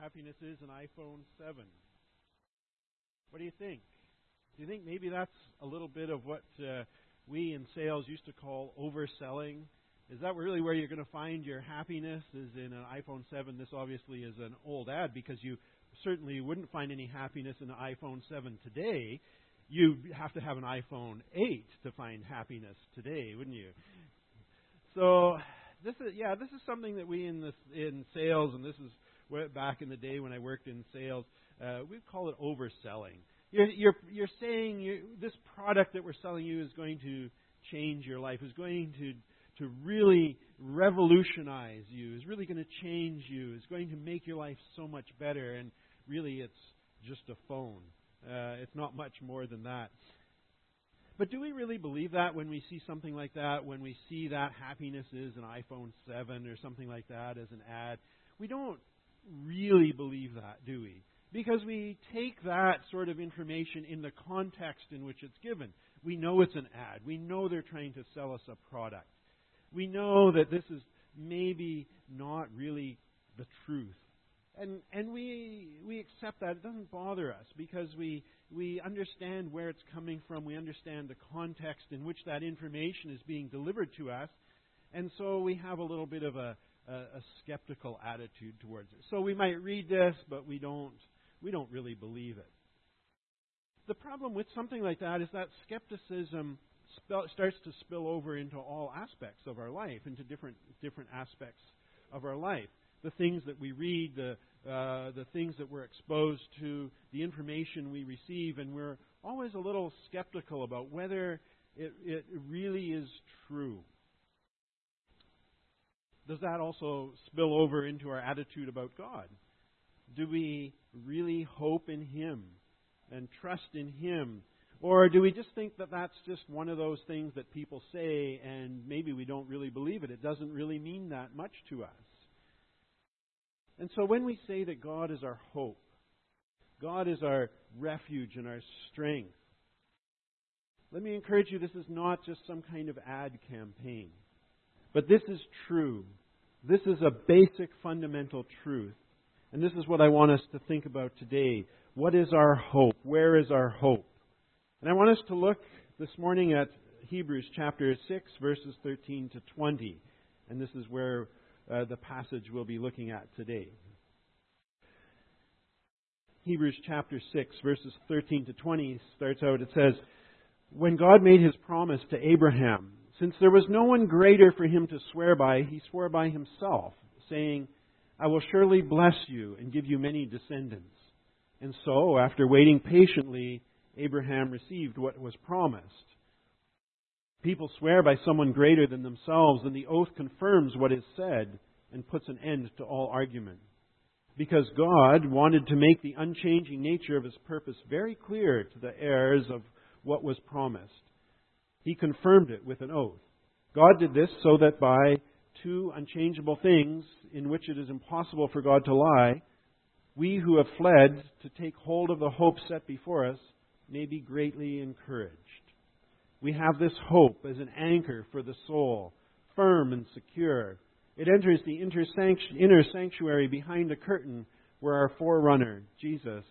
happiness is an iPhone 7. What do you think? Do you think maybe that's a little bit of what uh, we in sales used to call overselling? Is that really where you're going to find your happiness? Is in an iPhone 7? This obviously is an old ad because you certainly wouldn't find any happiness in an iPhone 7 today. You have to have an iPhone 8 to find happiness today, wouldn't you? So this is yeah, this is something that we in this in sales, and this is back in the day when I worked in sales, uh, we call it overselling. You're, you're, you're saying you, this product that we're selling you is going to change your life, is going to, to really revolutionize you, is really going to change you, is going to make your life so much better. And really, it's just a phone. Uh, it's not much more than that. But do we really believe that when we see something like that, when we see that happiness is an iPhone 7 or something like that as an ad? We don't really believe that, do we? Because we take that sort of information in the context in which it's given. We know it's an ad. We know they're trying to sell us a product. We know that this is maybe not really the truth. And, and we, we accept that. It doesn't bother us because we, we understand where it's coming from. We understand the context in which that information is being delivered to us. And so we have a little bit of a, a, a skeptical attitude towards it. So we might read this, but we don't we don't really believe it. The problem with something like that is that skepticism starts to spill over into all aspects of our life, into different different aspects of our life. The things that we read, the uh, the things that we're exposed to, the information we receive, and we're always a little skeptical about whether it, it really is true does that also spill over into our attitude about God? Do we really hope in Him and trust in Him? Or do we just think that that's just one of those things that people say and maybe we don't really believe it? It doesn't really mean that much to us. And so when we say that God is our hope, God is our refuge and our strength, let me encourage you this is not just some kind of ad campaign. But this is true. This is a basic fundamental truth. And this is what I want us to think about today. What is our hope? Where is our hope? And I want us to look this morning at Hebrews chapter 6, verses 13 to 20. And this is where uh, the passage we'll be looking at today. Hebrews chapter 6, verses 13 to 20 starts out, it says, When God made his promise to Abraham, since there was no one greater for him to swear by, he swore by himself, saying, I will surely bless you and give you many descendants. And so, after waiting patiently, Abraham received what was promised. People swear by someone greater than themselves, and the oath confirms what is said and puts an end to all argument. Because God wanted to make the unchanging nature of his purpose very clear to the heirs of what was promised. He confirmed it with an oath. God did this so that by two unchangeable things in which it is impossible for God to lie, we who have fled to take hold of the hope set before us may be greatly encouraged. We have this hope as an anchor for the soul, firm and secure. It enters the inner sanctuary behind a curtain where our forerunner, Jesus,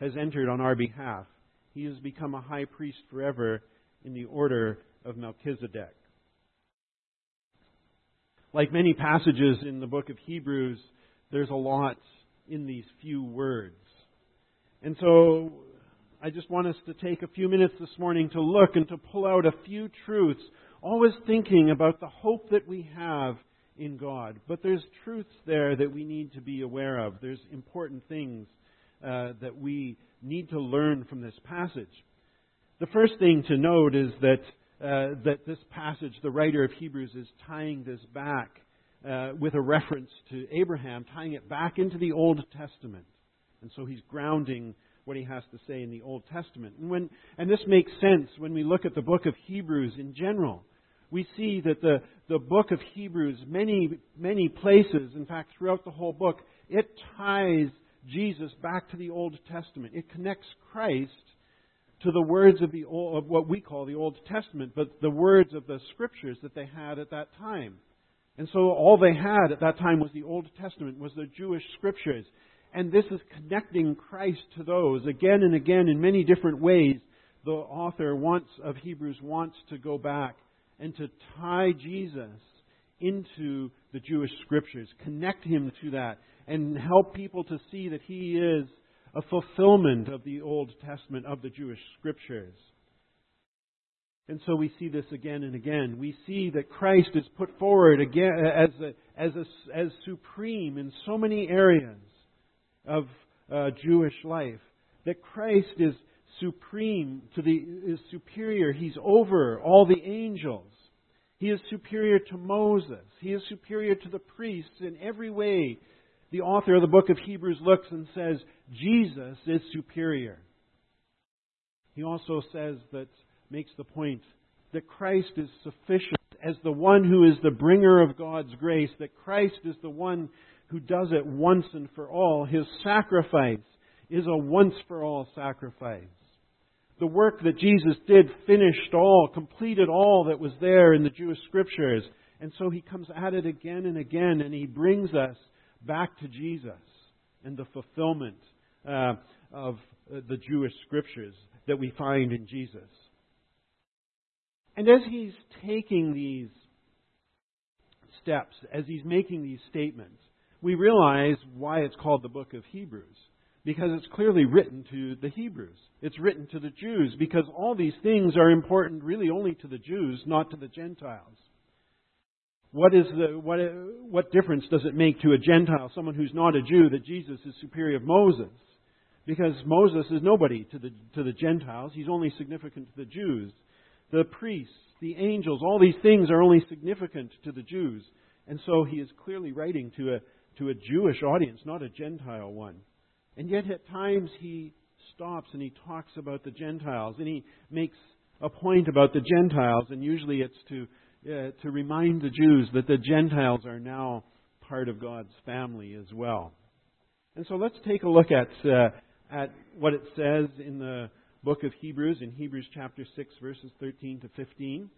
has entered on our behalf. He has become a high priest forever in the order of Melchizedek. Like many passages in the book of Hebrews, there's a lot in these few words. And so I just want us to take a few minutes this morning to look and to pull out a few truths, always thinking about the hope that we have in God. But there's truths there that we need to be aware of. There's important things uh, that we need to learn from this passage. The first thing to note is that, uh, that this passage, the writer of Hebrews is tying this back uh, with a reference to Abraham, tying it back into the Old Testament. And so he's grounding what he has to say in the Old Testament. And, when, and this makes sense when we look at the book of Hebrews in general. We see that the, the book of Hebrews, many, many places, in fact, throughout the whole book, it ties Jesus back to the Old Testament. It connects Christ to the words of, the, of what we call the Old Testament, but the words of the scriptures that they had at that time. And so all they had at that time was the Old Testament, was the Jewish scriptures. And this is connecting Christ to those again and again in many different ways. The author wants of Hebrews wants to go back and to tie Jesus into the Jewish scriptures, connect him to that, and help people to see that he is a fulfillment of the Old Testament, of the Jewish scriptures. And so we see this again and again. We see that Christ is put forward again as, a, as, a, as supreme in so many areas of uh, Jewish life. That Christ is supreme to the is superior. He's over all the angels. He is superior to Moses. He is superior to the priests in every way. The author of the book of Hebrews looks and says, Jesus is superior. He also says that makes the point that Christ is sufficient as the one who is the bringer of God's grace, that Christ is the one who does it once and for all. His sacrifice is a once for all sacrifice. The work that Jesus did finished all, completed all that was there in the Jewish scriptures. And so he comes at it again and again, and he brings us back to Jesus and the fulfillment uh, of uh, the Jewish scriptures that we find in Jesus. And as he's taking these steps, as he's making these statements, we realize why it's called the book of Hebrews. Because it's clearly written to the Hebrews. It's written to the Jews because all these things are important really only to the Jews, not to the Gentiles. What is the what what difference does it make to a Gentile, someone who's not a Jew, that Jesus is superior of Moses? Because Moses is nobody to the to the Gentiles. He's only significant to the Jews the priests, the angels, all these things are only significant to the Jews. And so he is clearly writing to a, to a Jewish audience, not a Gentile one. And yet at times he stops and he talks about the Gentiles and he makes a point about the Gentiles, and usually it's to, to remind the Jews that the Gentiles are now part of God's family as well. And so let's take a look at, uh, at what it says in the book of Hebrews, in Hebrews chapter 6, verses 13 to 15.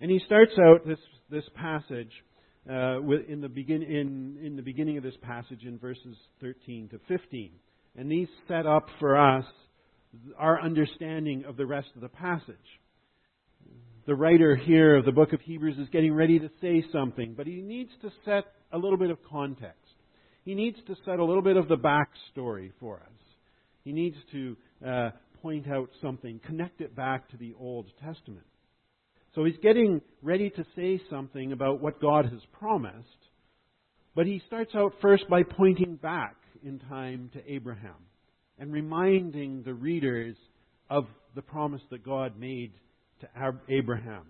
And he starts out this, this passage uh, in, the begin, in, in the beginning of this passage in verses 13 to 15. And these set up for us our understanding of the rest of the passage. The writer here of the book of Hebrews is getting ready to say something, but he needs to set a little bit of context. He needs to set a little bit of the backstory for us. He needs to uh, point out something, connect it back to the Old Testament. So he's getting ready to say something about what God has promised, but he starts out first by pointing back in time to Abraham and reminding the readers of the promise that God made to Abraham.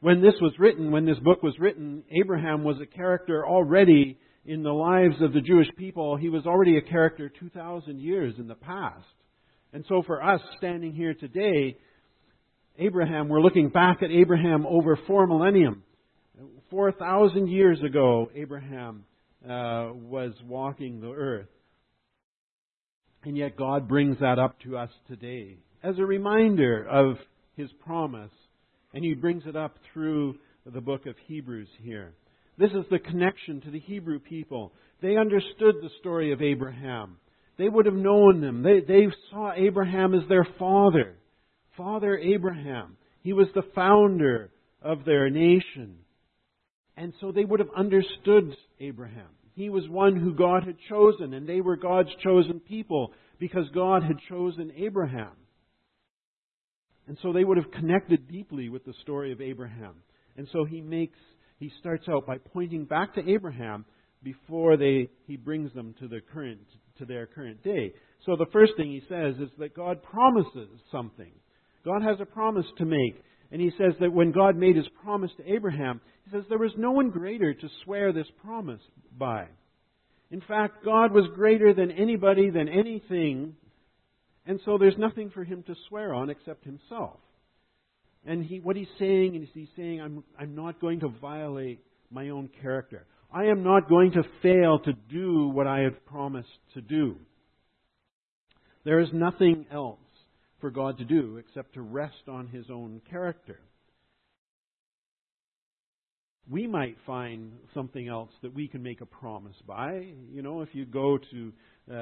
When this was written, when this book was written, Abraham was a character already in the lives of the Jewish people. He was already a character 2,000 years in the past. And so for us standing here today, Abraham, we're looking back at Abraham over four millennium. 4,000 years ago, Abraham uh, was walking the earth. And yet God brings that up to us today as a reminder of his promise. And he brings it up through the book of Hebrews here. This is the connection to the Hebrew people. They understood the story of Abraham. They would have known him. They, they saw Abraham as their father. Father Abraham. He was the founder of their nation. And so they would have understood Abraham. He was one who God had chosen, and they were God's chosen people because God had chosen Abraham. And so they would have connected deeply with the story of Abraham. And so he makes he starts out by pointing back to Abraham before they he brings them to the current to their current day. So the first thing he says is that God promises something. God has a promise to make. And he says that when God made his promise to Abraham, he says there was no one greater to swear this promise by. In fact, God was greater than anybody, than anything, and so there's nothing for him to swear on except himself. And he, what he's saying is he's saying, I'm, I'm not going to violate my own character. I am not going to fail to do what I have promised to do. There is nothing else for God to do except to rest on his own character. We might find something else that we can make a promise by. You know, if you go to uh,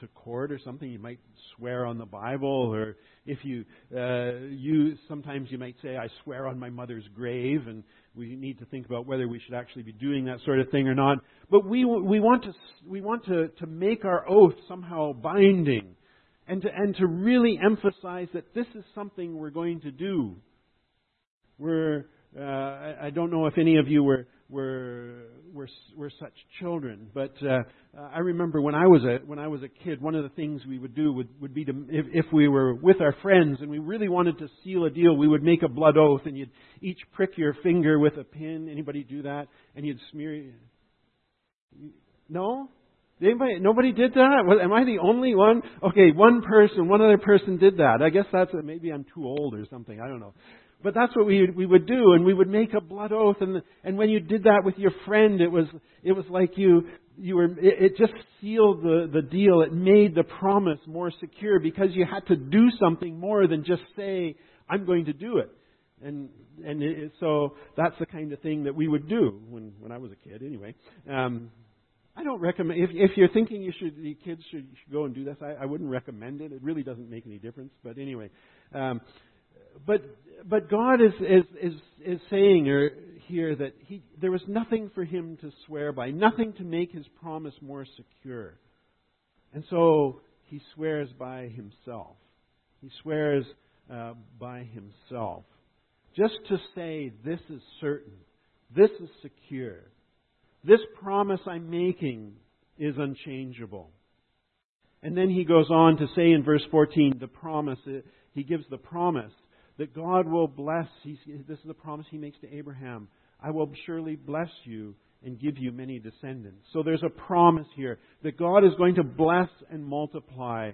to court or something, you might swear on the Bible, or if you uh, you sometimes you might say, "I swear on my mother's grave," and we need to think about whether we should actually be doing that sort of thing or not. But we we want to we want to to make our oath somehow binding, and to and to really emphasize that this is something we're going to do. We're uh, I, I don't know if any of you were were were, were such children, but uh, I remember when I was a when I was a kid, one of the things we would do would, would be to if, if we were with our friends and we really wanted to seal a deal, we would make a blood oath, and you'd each prick your finger with a pin. Anybody do that? And you'd smear. No. Anybody, nobody did that? Am I the only one? Okay, one person, one other person did that. I guess that's maybe I'm too old or something. I don't know. But that's what we we would do, and we would make a blood oath. And and when you did that with your friend, it was it was like you you were it, it just sealed the the deal. It made the promise more secure because you had to do something more than just say I'm going to do it. And and it, so that's the kind of thing that we would do when when I was a kid. Anyway. Um, I don't recommend if if you're thinking you should the kids should, should go and do this. I, I wouldn't recommend it. It really doesn't make any difference. But anyway, um, but but God is is is, is saying here that he there was nothing for him to swear by, nothing to make his promise more secure, and so he swears by himself. He swears uh, by himself, just to say this is certain, this is secure, this promise I'm making is unchangeable. And then he goes on to say in verse 14, the promise, he gives the promise that God will bless. He's, this is the promise he makes to Abraham. I will surely bless you and give you many descendants. So there's a promise here that God is going to bless and multiply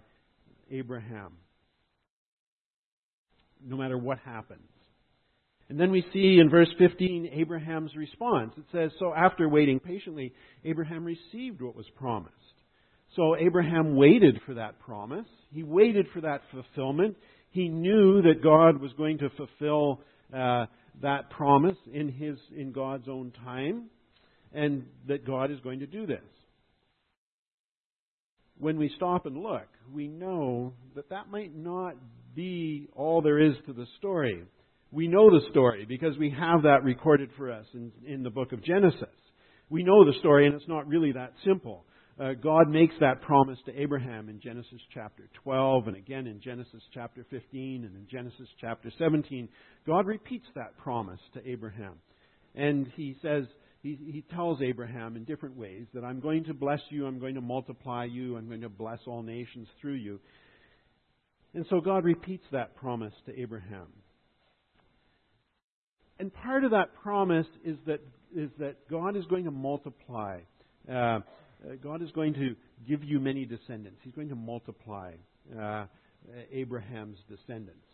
Abraham no matter what happens. And then we see in verse 15 Abraham's response. It says, So after waiting patiently, Abraham received what was promised. So Abraham waited for that promise. He waited for that fulfillment. He knew that God was going to fulfill uh, that promise in his in God's own time, and that God is going to do this. When we stop and look, we know that that might not be all there is to the story. We know the story because we have that recorded for us in, in the book of Genesis. We know the story, and it's not really that simple uh, God makes that promise to Abraham in Genesis chapter 12 and again in Genesis chapter 15 and in Genesis chapter 17. God repeats that promise to Abraham. And he says, he, he tells Abraham in different ways that I'm going to bless you, I'm going to multiply you, I'm going to bless all nations through you. And so God repeats that promise to Abraham. And part of that promise is that, is that God is going to multiply. Uh, uh, God is going to give you many descendants. He's going to multiply uh, Abraham's descendants.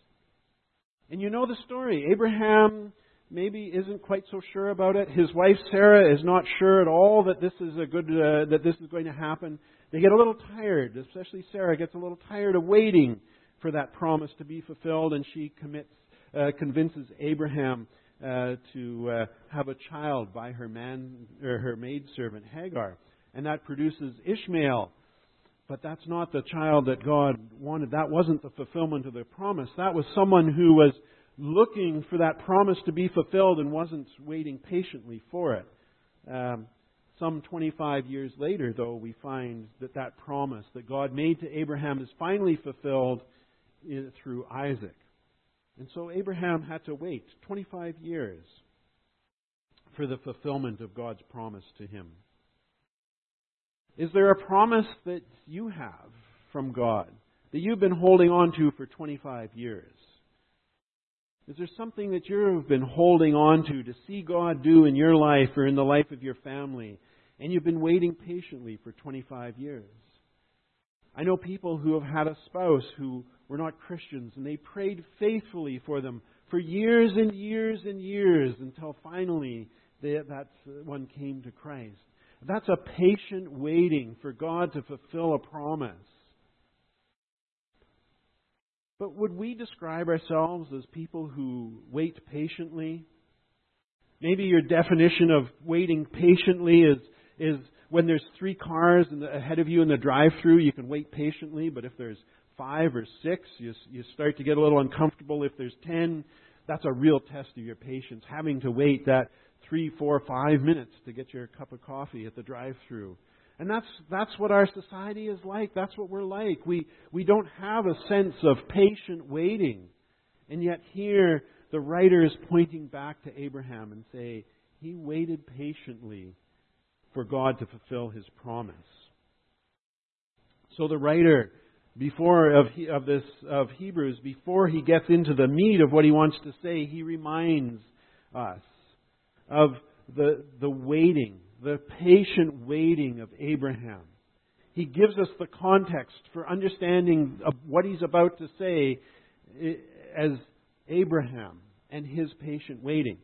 And you know the story. Abraham maybe isn't quite so sure about it. His wife Sarah is not sure at all that this is a good uh, that this is going to happen. They get a little tired, especially Sarah gets a little tired of waiting for that promise to be fulfilled, and she commits, uh, convinces Abraham uh, to uh, have a child by her man or her maidservant Hagar and that produces Ishmael. But that's not the child that God wanted. That wasn't the fulfillment of the promise. That was someone who was looking for that promise to be fulfilled and wasn't waiting patiently for it. Um, some 25 years later, though, we find that that promise that God made to Abraham is finally fulfilled in, through Isaac. And so Abraham had to wait 25 years for the fulfillment of God's promise to him. Is there a promise that you have from God that you've been holding on to for 25 years? Is there something that you've been holding on to to see God do in your life or in the life of your family, and you've been waiting patiently for 25 years? I know people who have had a spouse who were not Christians, and they prayed faithfully for them for years and years and years until finally they, that one came to Christ. That's a patient waiting for God to fulfill a promise. But would we describe ourselves as people who wait patiently? Maybe your definition of waiting patiently is, is when there's three cars ahead of you in the drive-through, you can wait patiently. But if there's five or six, you, you start to get a little uncomfortable. If there's ten, that's a real test of your patience, having to wait that three, four, five minutes to get your cup of coffee at the drive-through. And that's, that's what our society is like. That's what we're like. We, we don't have a sense of patient waiting. And yet here, the writer is pointing back to Abraham and say, he waited patiently for God to fulfill his promise. So the writer, before of, of this of Hebrews, before he gets into the meat of what he wants to say, he reminds us of the the waiting the patient waiting of Abraham. He gives us the context for understanding what he's about to say eh, as Abraham and his patient waiting.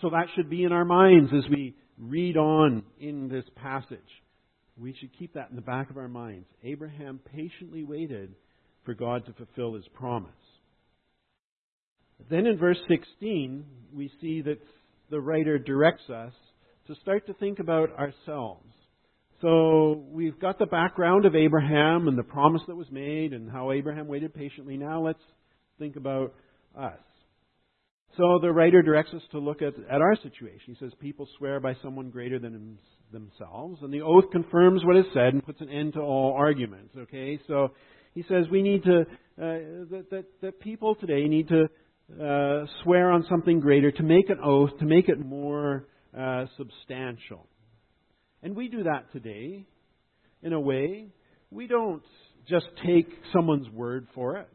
So that should be in our minds as we read on in this passage. We should keep that in the back of our minds. Abraham patiently waited for God to fulfill his promise. Then in verse 16, we see that the writer directs us to start to think about ourselves. So we've got the background of Abraham and the promise that was made and how Abraham waited patiently. Now let's think about us. So the writer directs us to look at, at our situation. He says, People swear by someone greater than themselves, and the oath confirms what is said and puts an end to all arguments. Okay? So he says we need to, uh, that, that, that people today need to uh, swear on something greater, to make an oath, to make it more uh, substantial. And we do that today in a way. We don't just take someone's word for it.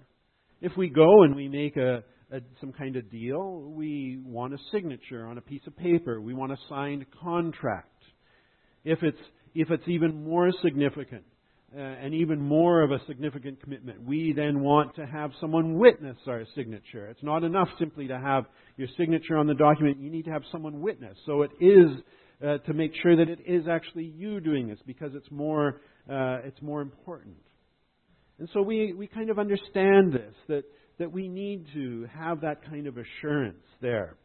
If we go and we make a, a, some kind of deal, we want a signature on a piece of paper. We want a signed contract. If it's if it's even more significant and even more of a significant commitment, we then want to have someone witness our signature. It's not enough simply to have your signature on the document. You need to have someone witness. So it is uh, to make sure that it is actually you doing this because it's more uh, it's more important. And so we, we kind of understand this that that we need to have that kind of assurance there.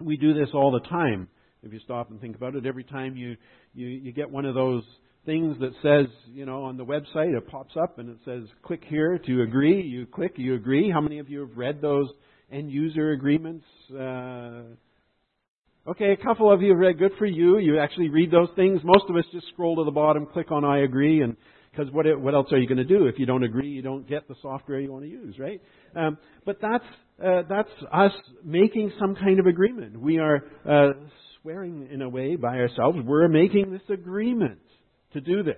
We do this all the time. If you stop and think about it, every time you, you, you get one of those things that says, you know, on the website, it pops up and it says, click here to agree. You click, you agree. How many of you have read those end user agreements? Uh, okay, a couple of you have read. Good for you. You actually read those things. Most of us just scroll to the bottom, click on I agree, and because what, what else are you going to do? If you don't agree, you don't get the software you want to use, right? Um, but that's, uh, that's us making some kind of agreement. We are uh, swearing in a way by ourselves. We're making this agreement to do this.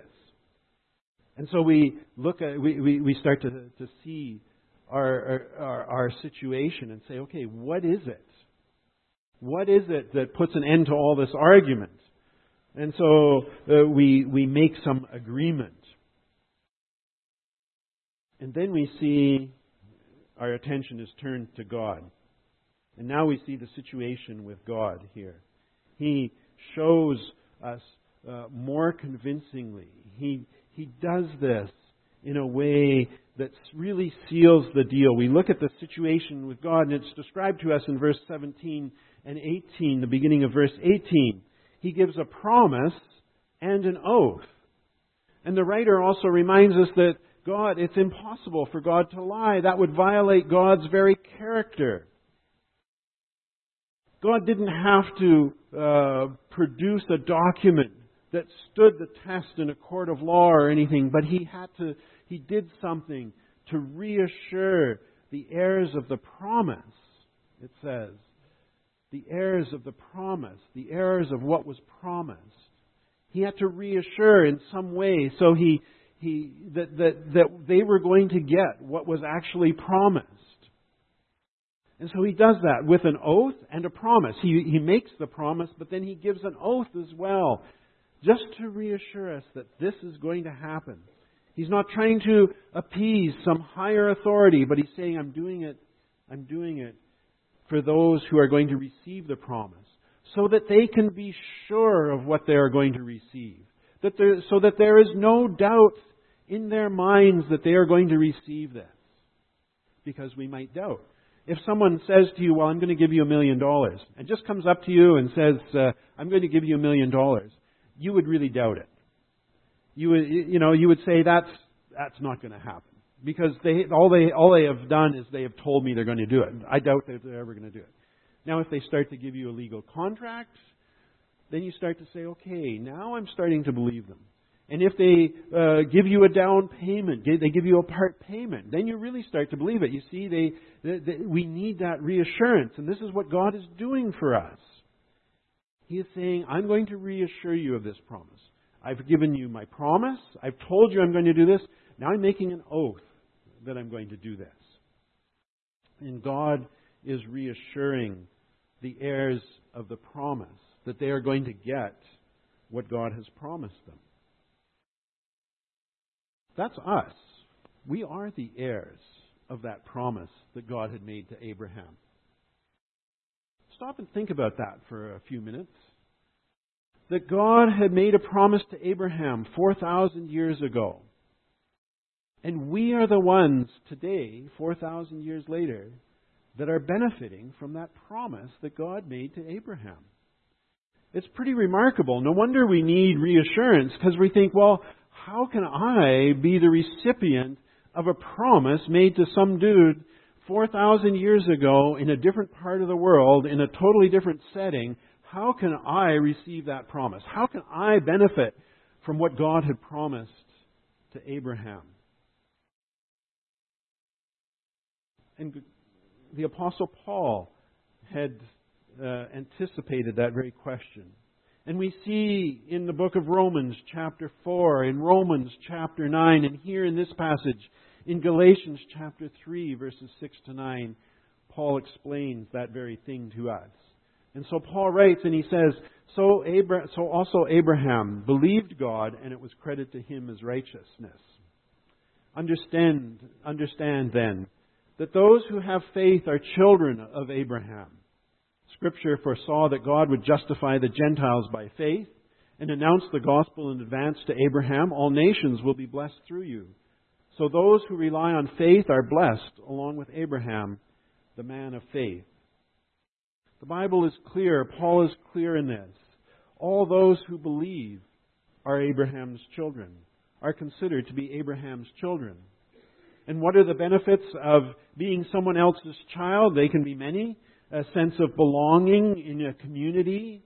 And so we look at, we, we, we start to, to see our, our, our situation and say, okay, what is it? What is it that puts an end to all this argument? And so uh, we, we make some agreement. And then we see our attention is turned to God. And now we see the situation with God here. He shows us uh, more convincingly. He, he does this in a way that really seals the deal. We look at the situation with God, and it's described to us in verse 17 and 18, the beginning of verse 18. He gives a promise and an oath. And the writer also reminds us that God, it's impossible for God to lie. That would violate God's very character. God didn't have to uh, produce a document that stood the test in a court of law or anything, but he had to, he did something to reassure the heirs of the promise, it says. The heirs of the promise, the heirs of what was promised. He had to reassure in some way so he, he, that, that, that they were going to get what was actually promised. And so he does that with an oath and a promise. He, he makes the promise, but then he gives an oath as well just to reassure us that this is going to happen. He's not trying to appease some higher authority, but he's saying, I'm doing it, I'm doing it for those who are going to receive the promise, so that they can be sure of what they are going to receive. That there, so that there is no doubt in their minds that they are going to receive this. Because we might doubt. if someone says to you, Well, I'm going to give you a million dollars, and just comes up to you and says, uh, I'm going to give you a million dollars, you would really doubt it. You would, you know, you would say, That's, that's not going to happen. Because they, all, they, all they have done is they have told me they're going to do it. I doubt that they're ever going to do it. Now, if they start to give you a legal contract, then you start to say, okay, now I'm starting to believe them. And if they uh, give you a down payment, they give you a part payment, then you really start to believe it. You see, they, they, they, we need that reassurance, and this is what God is doing for us. He is saying, I'm going to reassure you of this promise. I've given you my promise. I've told you I'm going to do this. Now I'm making an oath that I'm going to do this. And God is reassuring the heirs of the promise that they are going to get what God has promised them. That's us. We are the heirs of that promise that God had made to Abraham. Stop and think about that for a few minutes. That God had made a promise to Abraham 4,000 years ago. And we are the ones today, 4,000 years later, that are benefiting from that promise that God made to Abraham. It's pretty remarkable. No wonder we need reassurance because we think, well, how can I be the recipient of a promise made to some dude 4,000 years ago in a different part of the world, in a totally different setting? How can I receive that promise? How can I benefit from what God had promised to Abraham? And the Apostle Paul had uh, anticipated that very question. And we see in the book of Romans, chapter 4, in Romans, chapter 9, and here in this passage, in Galatians, chapter 3, verses 6 to 9, Paul explains that very thing to us. And so Paul writes, and he says, so, Abra- so also Abraham believed God, and it was credited to him as righteousness. Understand, understand then that those who have faith are children of Abraham. Scripture foresaw that God would justify the Gentiles by faith and announce the gospel in advance to Abraham. All nations will be blessed through you. So those who rely on faith are blessed, along with Abraham, the man of faith. The Bible is clear. Paul is clear in this. All those who believe are Abraham's children, are considered to be Abraham's children. And what are the benefits of being someone else's child? They can be many. A sense of belonging in a community.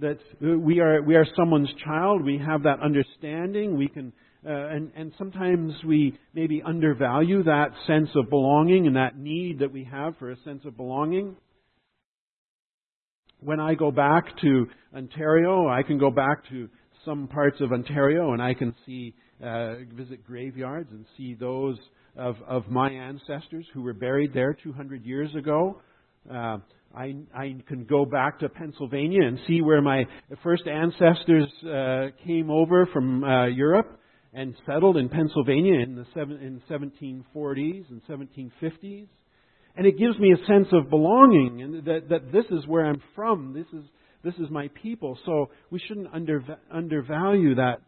That we are, we are someone's child. We have that understanding. We can, uh, and, and sometimes we maybe undervalue that sense of belonging and that need that we have for a sense of belonging. When I go back to Ontario, I can go back to some parts of Ontario and I can see uh, visit graveyards and see those of, of my ancestors who were buried there 200 years ago. Uh, I, I can go back to Pennsylvania and see where my first ancestors uh, came over from uh, Europe and settled in Pennsylvania in the in 1740s and 1750s. And it gives me a sense of belonging and that, that this is where I'm from. This is, this is my people. So we shouldn't under, undervalue that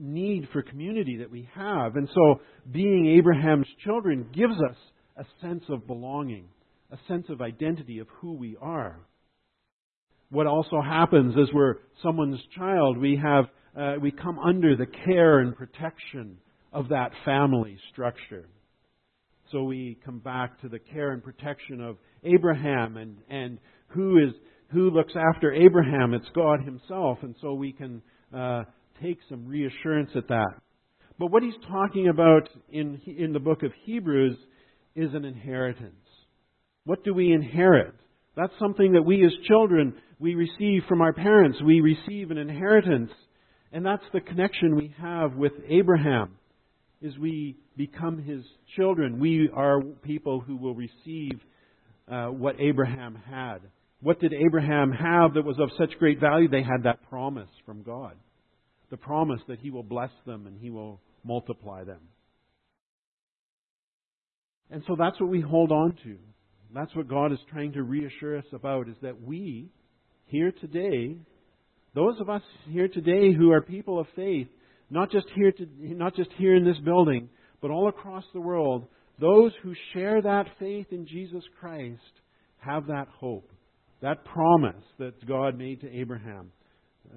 need for community that we have. And so being Abraham's children gives us a sense of belonging, a sense of identity of who we are. What also happens as we're someone's child, we have uh, we come under the care and protection of that family structure. So we come back to the care and protection of Abraham and, and who is who looks after Abraham? It's God Himself, and so we can uh, take some reassurance at that. But what he's talking about in, in the book of Hebrews is an inheritance. What do we inherit? That's something that we as children, we receive from our parents. We receive an inheritance. And that's the connection we have with Abraham, is we become his children. We are people who will receive uh, what Abraham had. What did Abraham have that was of such great value? They had that promise from God the promise that He will bless them and He will multiply them. And so that's what we hold on to. That's what God is trying to reassure us about is that we, here today, those of us here today who are people of faith, not just here, to, not just here in this building, but all across the world, Those who share that faith in Jesus Christ have that hope, that promise that God made to Abraham,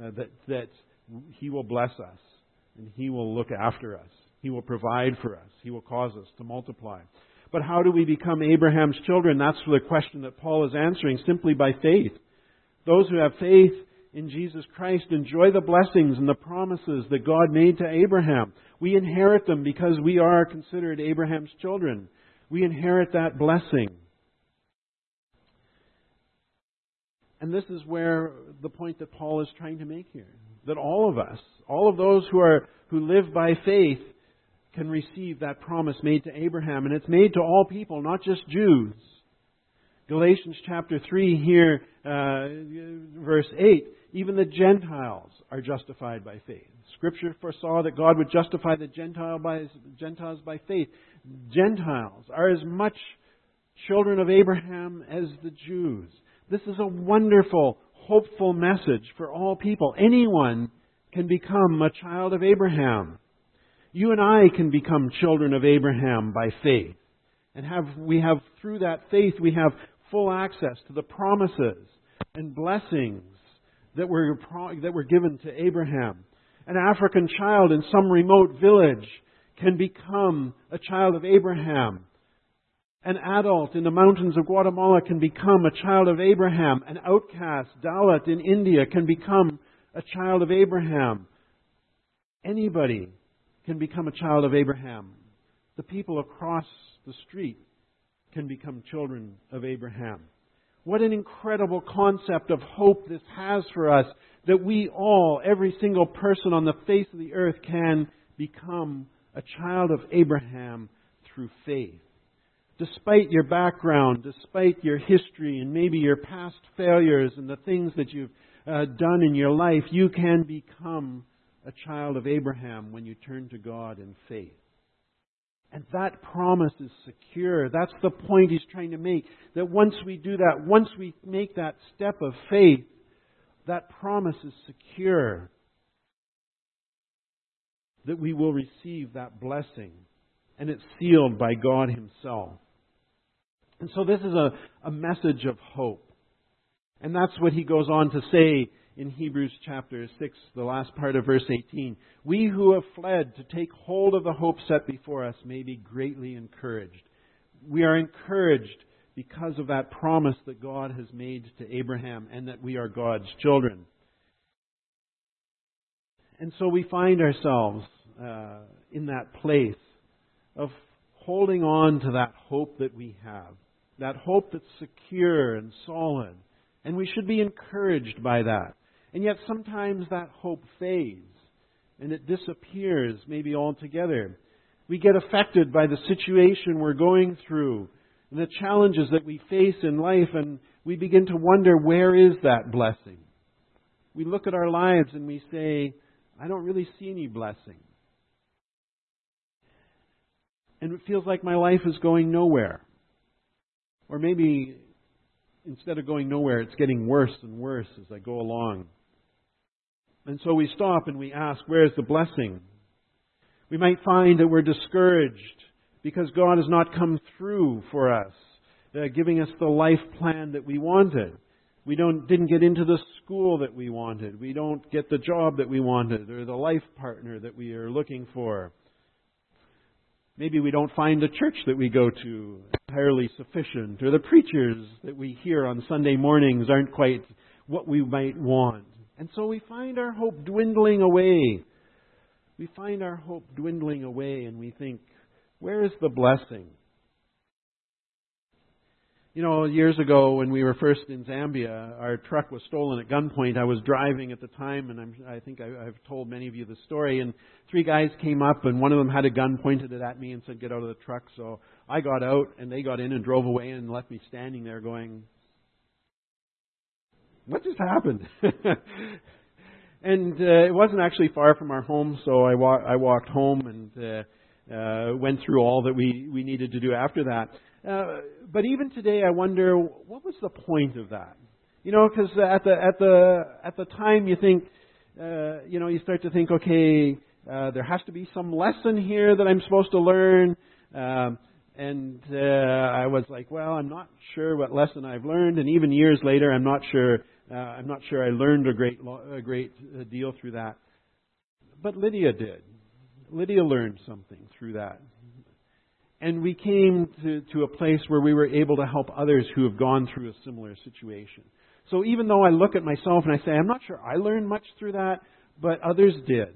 uh, that, that He will bless us and He will look after us. He will provide for us. He will cause us to multiply. But how do we become Abraham's children? That's the question that Paul is answering simply by faith. Those who have faith in Jesus Christ enjoy the blessings and the promises that God made to Abraham. We inherit them because we are considered Abraham's children. We inherit that blessing. And this is where the point that Paul is trying to make here. That all of us, all of those who are who live by faith, can receive that promise made to Abraham. And it's made to all people, not just Jews. Galatians chapter 3 here, uh, verse 8, even the Gentiles are justified by faith. Scripture foresaw that God would justify the Gentile by, Gentiles by faith. Gentiles are as much children of Abraham as the Jews. This is a wonderful, hopeful message for all people. Anyone can become a child of Abraham. You and I can become children of Abraham by faith. And have, we have, through that faith, we have full access to the promises and blessings that were, that were given to Abraham. An African child in some remote village can become a child of Abraham. An adult in the mountains of Guatemala can become a child of Abraham. An outcast Dalit in India can become a child of Abraham. Anybody can become a child of Abraham. The people across the street can become children of Abraham. What an incredible concept of hope this has for us that we all, every single person on the face of the earth, can become a child of Abraham through faith. Despite your background, despite your history, and maybe your past failures and the things that you've uh, done in your life, you can become a child of Abraham when you turn to God in faith. And that promise is secure. That's the point he's trying to make. That once we do that, once we make that step of faith, that promise is secure. That we will receive that blessing. And it's sealed by God Himself. And so this is a, a message of hope. And that's what he goes on to say in Hebrews chapter 6, the last part of verse 18. We who have fled to take hold of the hope set before us may be greatly encouraged. We are encouraged because of that promise that God has made to Abraham and that we are God's children. And so we find ourselves uh, in that place of holding on to that hope that we have, that hope that's secure and solid. And we should be encouraged by that. And yet sometimes that hope fades and it disappears, maybe altogether. We get affected by the situation we're going through and the challenges that we face in life, and we begin to wonder where is that blessing? We look at our lives and we say, I don't really see any blessing. And it feels like my life is going nowhere. Or maybe instead of going nowhere, it's getting worse and worse as I go along. And so we stop and we ask, where's the blessing? We might find that we're discouraged because God has not come through for us, uh, giving us the life plan that we wanted. We don't, didn't get into the school that we wanted. We don't get the job that we wanted or the life partner that we are looking for. Maybe we don't find the church that we go to entirely sufficient, or the preachers that we hear on Sunday mornings aren't quite what we might want. And so we find our hope dwindling away. We find our hope dwindling away, and we think, where is the blessing? You know, years ago when we were first in Zambia, our truck was stolen at gunpoint. I was driving at the time, and I'm, I think I, I've told many of you the story. And three guys came up, and one of them had a gun pointed at me and said, "Get out of the truck." So I got out, and they got in and drove away and left me standing there, going, what just happened? and uh, it wasn't actually far from our home, so I, wa- I walked home and uh, uh, went through all that we, we needed to do after that. Uh, but even today, I wonder what was the point of that? You know, because at the at the at the time, you think, uh, you know, you start to think, okay, uh, there has to be some lesson here that I'm supposed to learn. Um, and uh, I was like, well, I'm not sure what lesson I've learned, and even years later, I'm not sure. Uh, I'm not sure I learned a great, a great uh, deal through that. But Lydia did. Lydia learned something through that. And we came to, to a place where we were able to help others who have gone through a similar situation. So even though I look at myself and I say, I'm not sure I learned much through that, but others did.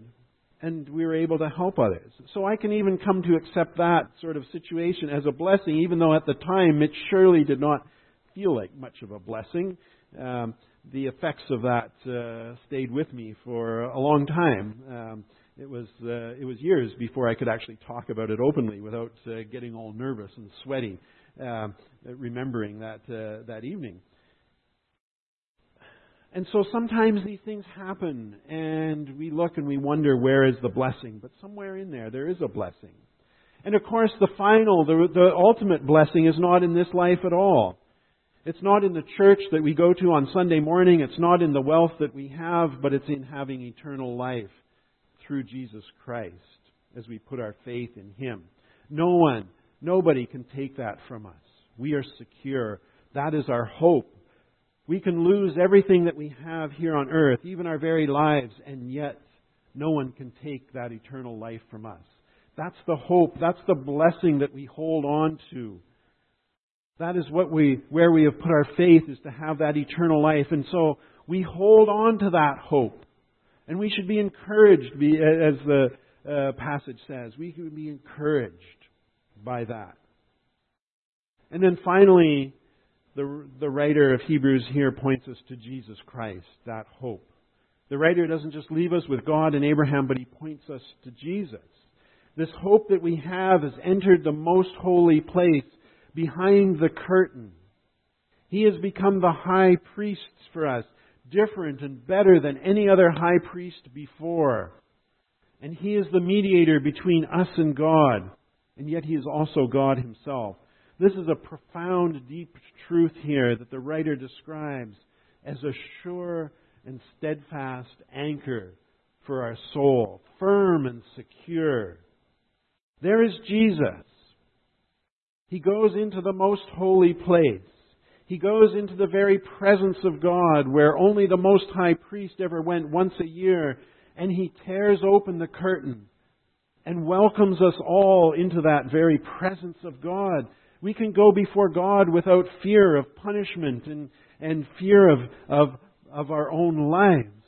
And we were able to help others. So I can even come to accept that sort of situation as a blessing, even though at the time it surely did not feel like much of a blessing. Um, the effects of that uh, stayed with me for a long time. Um, it was uh, it was years before I could actually talk about it openly without uh, getting all nervous and sweaty, uh, remembering that uh, that evening. And so sometimes these things happen, and we look and we wonder where is the blessing. But somewhere in there, there is a blessing. And of course, the final, the, the ultimate blessing is not in this life at all. It's not in the church that we go to on Sunday morning. It's not in the wealth that we have, but it's in having eternal life through Jesus Christ as we put our faith in Him. No one, nobody can take that from us. We are secure. That is our hope. We can lose everything that we have here on earth, even our very lives, and yet no one can take that eternal life from us. That's the hope. That's the blessing that we hold on to. That is what we, where we have put our faith is to have that eternal life. And so we hold on to that hope. And we should be encouraged, as the uh, passage says. We should be encouraged by that. And then finally, the, the writer of Hebrews here points us to Jesus Christ, that hope. The writer doesn't just leave us with God and Abraham, but he points us to Jesus. This hope that we have has entered the most holy place behind the curtain. He has become the high priest for us different and better than any other high priest before. And he is the mediator between us and God. And yet he is also God himself. This is a profound, deep truth here that the writer describes as a sure and steadfast anchor for our soul, firm and secure. There is Jesus. He goes into the most holy place. He goes into the very presence of God where only the Most High Priest ever went once a year, and he tears open the curtain and welcomes us all into that very presence of God. We can go before God without fear of punishment and, and fear of, of, of our own lives.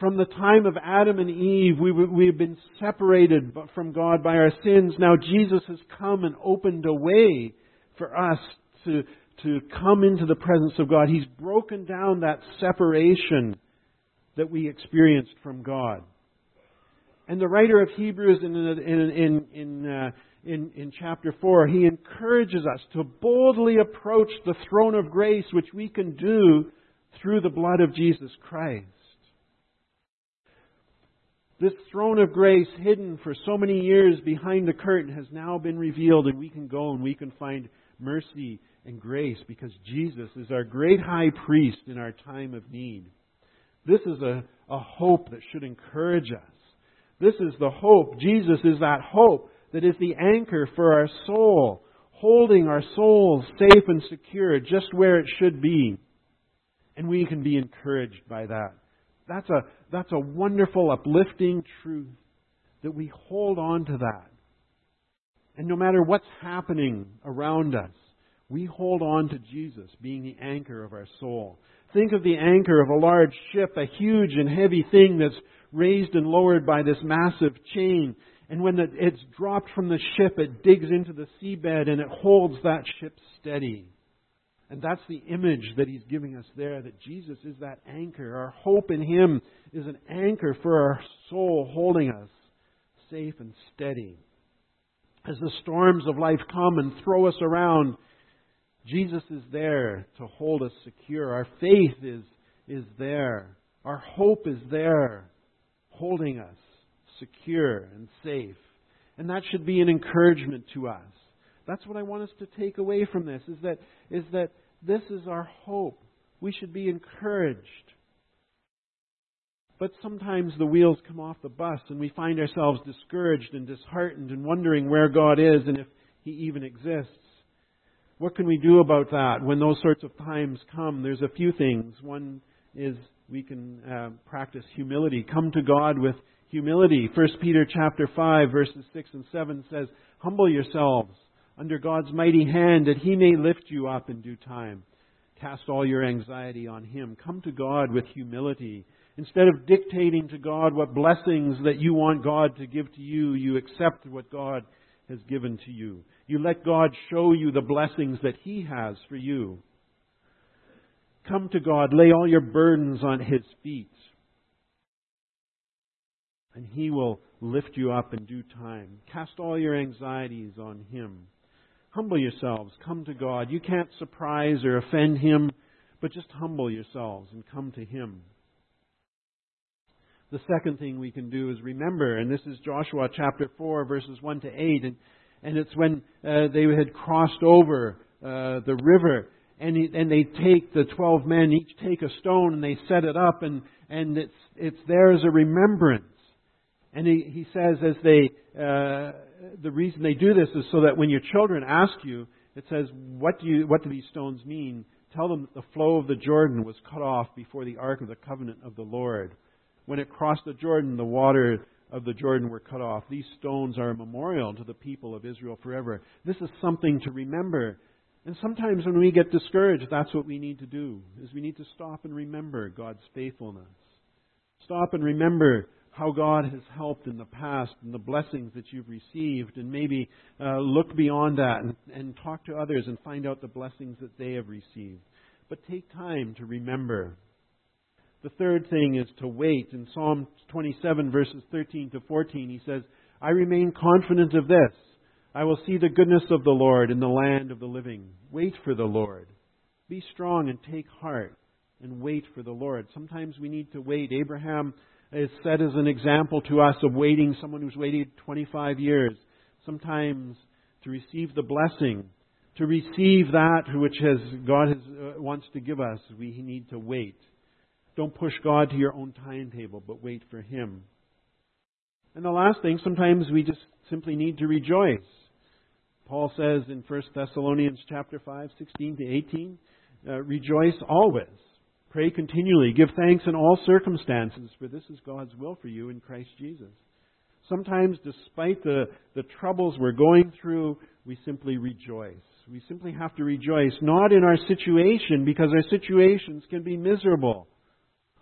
From the time of Adam and Eve, we, we have been separated from God by our sins. Now Jesus has come and opened a way for us to, to come into the presence of God. He's broken down that separation that we experienced from God. And the writer of Hebrews in, in, in, in, uh, in, in chapter 4, he encourages us to boldly approach the throne of grace, which we can do through the blood of Jesus Christ. This throne of grace, hidden for so many years behind the curtain, has now been revealed, and we can go and we can find mercy and grace because Jesus is our great high priest in our time of need. This is a, a hope that should encourage us. This is the hope. Jesus is that hope that is the anchor for our soul, holding our souls safe and secure just where it should be. And we can be encouraged by that. That's a, that's a wonderful, uplifting truth that we hold on to that. And no matter what's happening around us, we hold on to Jesus being the anchor of our soul. Think of the anchor of a large ship, a huge and heavy thing that's raised and lowered by this massive chain. And when it's dropped from the ship, it digs into the seabed and it holds that ship steady. And that's the image that he's giving us there that Jesus is that anchor. Our hope in him is an anchor for our soul, holding us safe and steady. As the storms of life come and throw us around, Jesus is there to hold us secure. Our faith is, is there. Our hope is there, holding us secure and safe. And that should be an encouragement to us. That's what I want us to take away from this is that, is that this is our hope. We should be encouraged. But sometimes the wheels come off the bus and we find ourselves discouraged and disheartened and wondering where God is and if He even exists. What can we do about that when those sorts of times come? There's a few things. One is we can uh, practice humility. Come to God with humility. 1 Peter chapter 5 verses 6 and 7 says, Humble yourselves under God's mighty hand that he may lift you up in due time. Cast all your anxiety on him. Come to God with humility. Instead of dictating to God what blessings that you want God to give to you, you accept what God has given to you. You let God show you the blessings that he has for you. Come to God, lay all your burdens on his feet and He will lift you up in due time. Cast all your anxieties on Him. Humble yourselves. Come to God. You can't surprise or offend Him, but just humble yourselves and come to Him. The second thing we can do is remember, and this is Joshua chapter 4, verses 1 to 8, and, and it's when uh, they had crossed over uh, the river, and, and they take, the 12 men each take a stone and they set it up, and, and it's, it's there as a remembrance and he, he says, as they, uh, the reason they do this is so that when your children ask you, it says, what do, you, what do these stones mean? Tell them that the flow of the Jordan was cut off before the ark of the covenant of the Lord. When it crossed the Jordan, the water of the Jordan were cut off. These stones are a memorial to the people of Israel forever. This is something to remember. And sometimes when we get discouraged, that's what we need to do, is we need to stop and remember God's faithfulness. Stop and remember how God has helped in the past and the blessings that you've received, and maybe uh, look beyond that and, and talk to others and find out the blessings that they have received. But take time to remember. The third thing is to wait. In Psalm 27, verses 13 to 14, he says, I remain confident of this. I will see the goodness of the Lord in the land of the living. Wait for the Lord. Be strong and take heart and wait for the Lord. Sometimes we need to wait. Abraham is set as an example to us of waiting, someone who's waited 25 years, sometimes to receive the blessing, to receive that which has, God has, uh, wants to give us, we need to wait. Don't push God to your own timetable, but wait for Him. And the last thing, sometimes we just simply need to rejoice. Paul says in 1 Thessalonians chapter 5, 16 to 18, uh, rejoice always. Pray continually. Give thanks in all circumstances, for this is God's will for you in Christ Jesus. Sometimes, despite the, the troubles we're going through, we simply rejoice. We simply have to rejoice, not in our situation, because our situations can be miserable.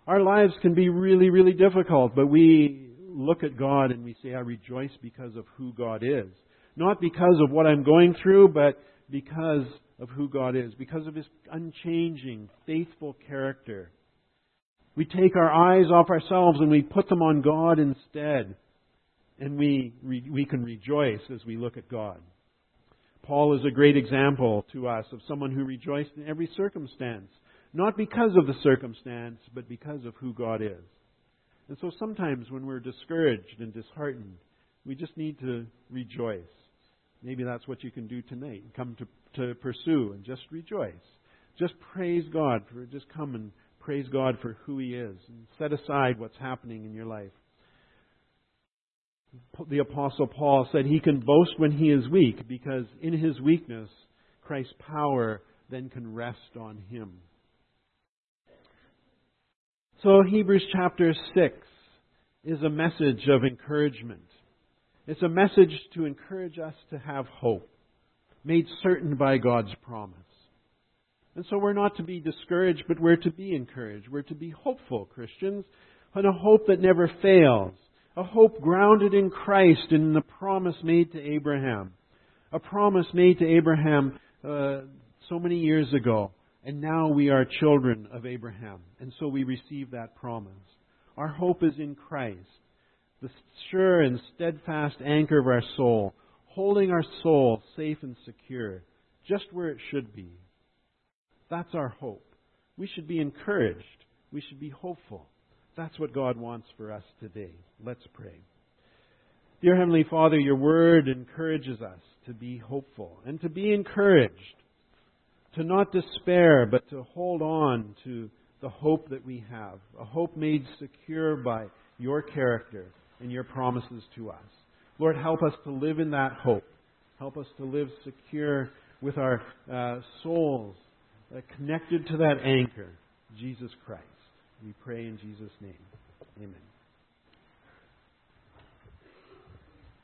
Our lives can be really, really difficult, but we look at God and we say, I rejoice because of who God is. Not because of what I'm going through, but because of who God is, because of His unchanging, faithful character. We take our eyes off ourselves and we put them on God instead. And we, we can rejoice as we look at God. Paul is a great example to us of someone who rejoiced in every circumstance. Not because of the circumstance, but because of who God is. And so sometimes when we're discouraged and disheartened, we just need to rejoice. Maybe that's what you can do tonight. Come to to pursue and just rejoice. Just praise God for just come and praise God for who He is and set aside what's happening in your life. The Apostle Paul said he can boast when he is weak because in his weakness, Christ's power then can rest on him. So, Hebrews chapter 6 is a message of encouragement. It's a message to encourage us to have hope made certain by God's promise. And so we're not to be discouraged, but we're to be encouraged. We're to be hopeful Christians, and a hope that never fails. A hope grounded in Christ and in the promise made to Abraham. A promise made to Abraham uh, so many years ago. And now we are children of Abraham. And so we receive that promise. Our hope is in Christ, the sure and steadfast anchor of our soul holding our soul safe and secure, just where it should be. That's our hope. We should be encouraged. We should be hopeful. That's what God wants for us today. Let's pray. Dear Heavenly Father, your word encourages us to be hopeful and to be encouraged, to not despair, but to hold on to the hope that we have, a hope made secure by your character and your promises to us. Lord, help us to live in that hope. Help us to live secure with our uh, souls uh, connected to that anchor, Jesus Christ. We pray in Jesus' name. Amen.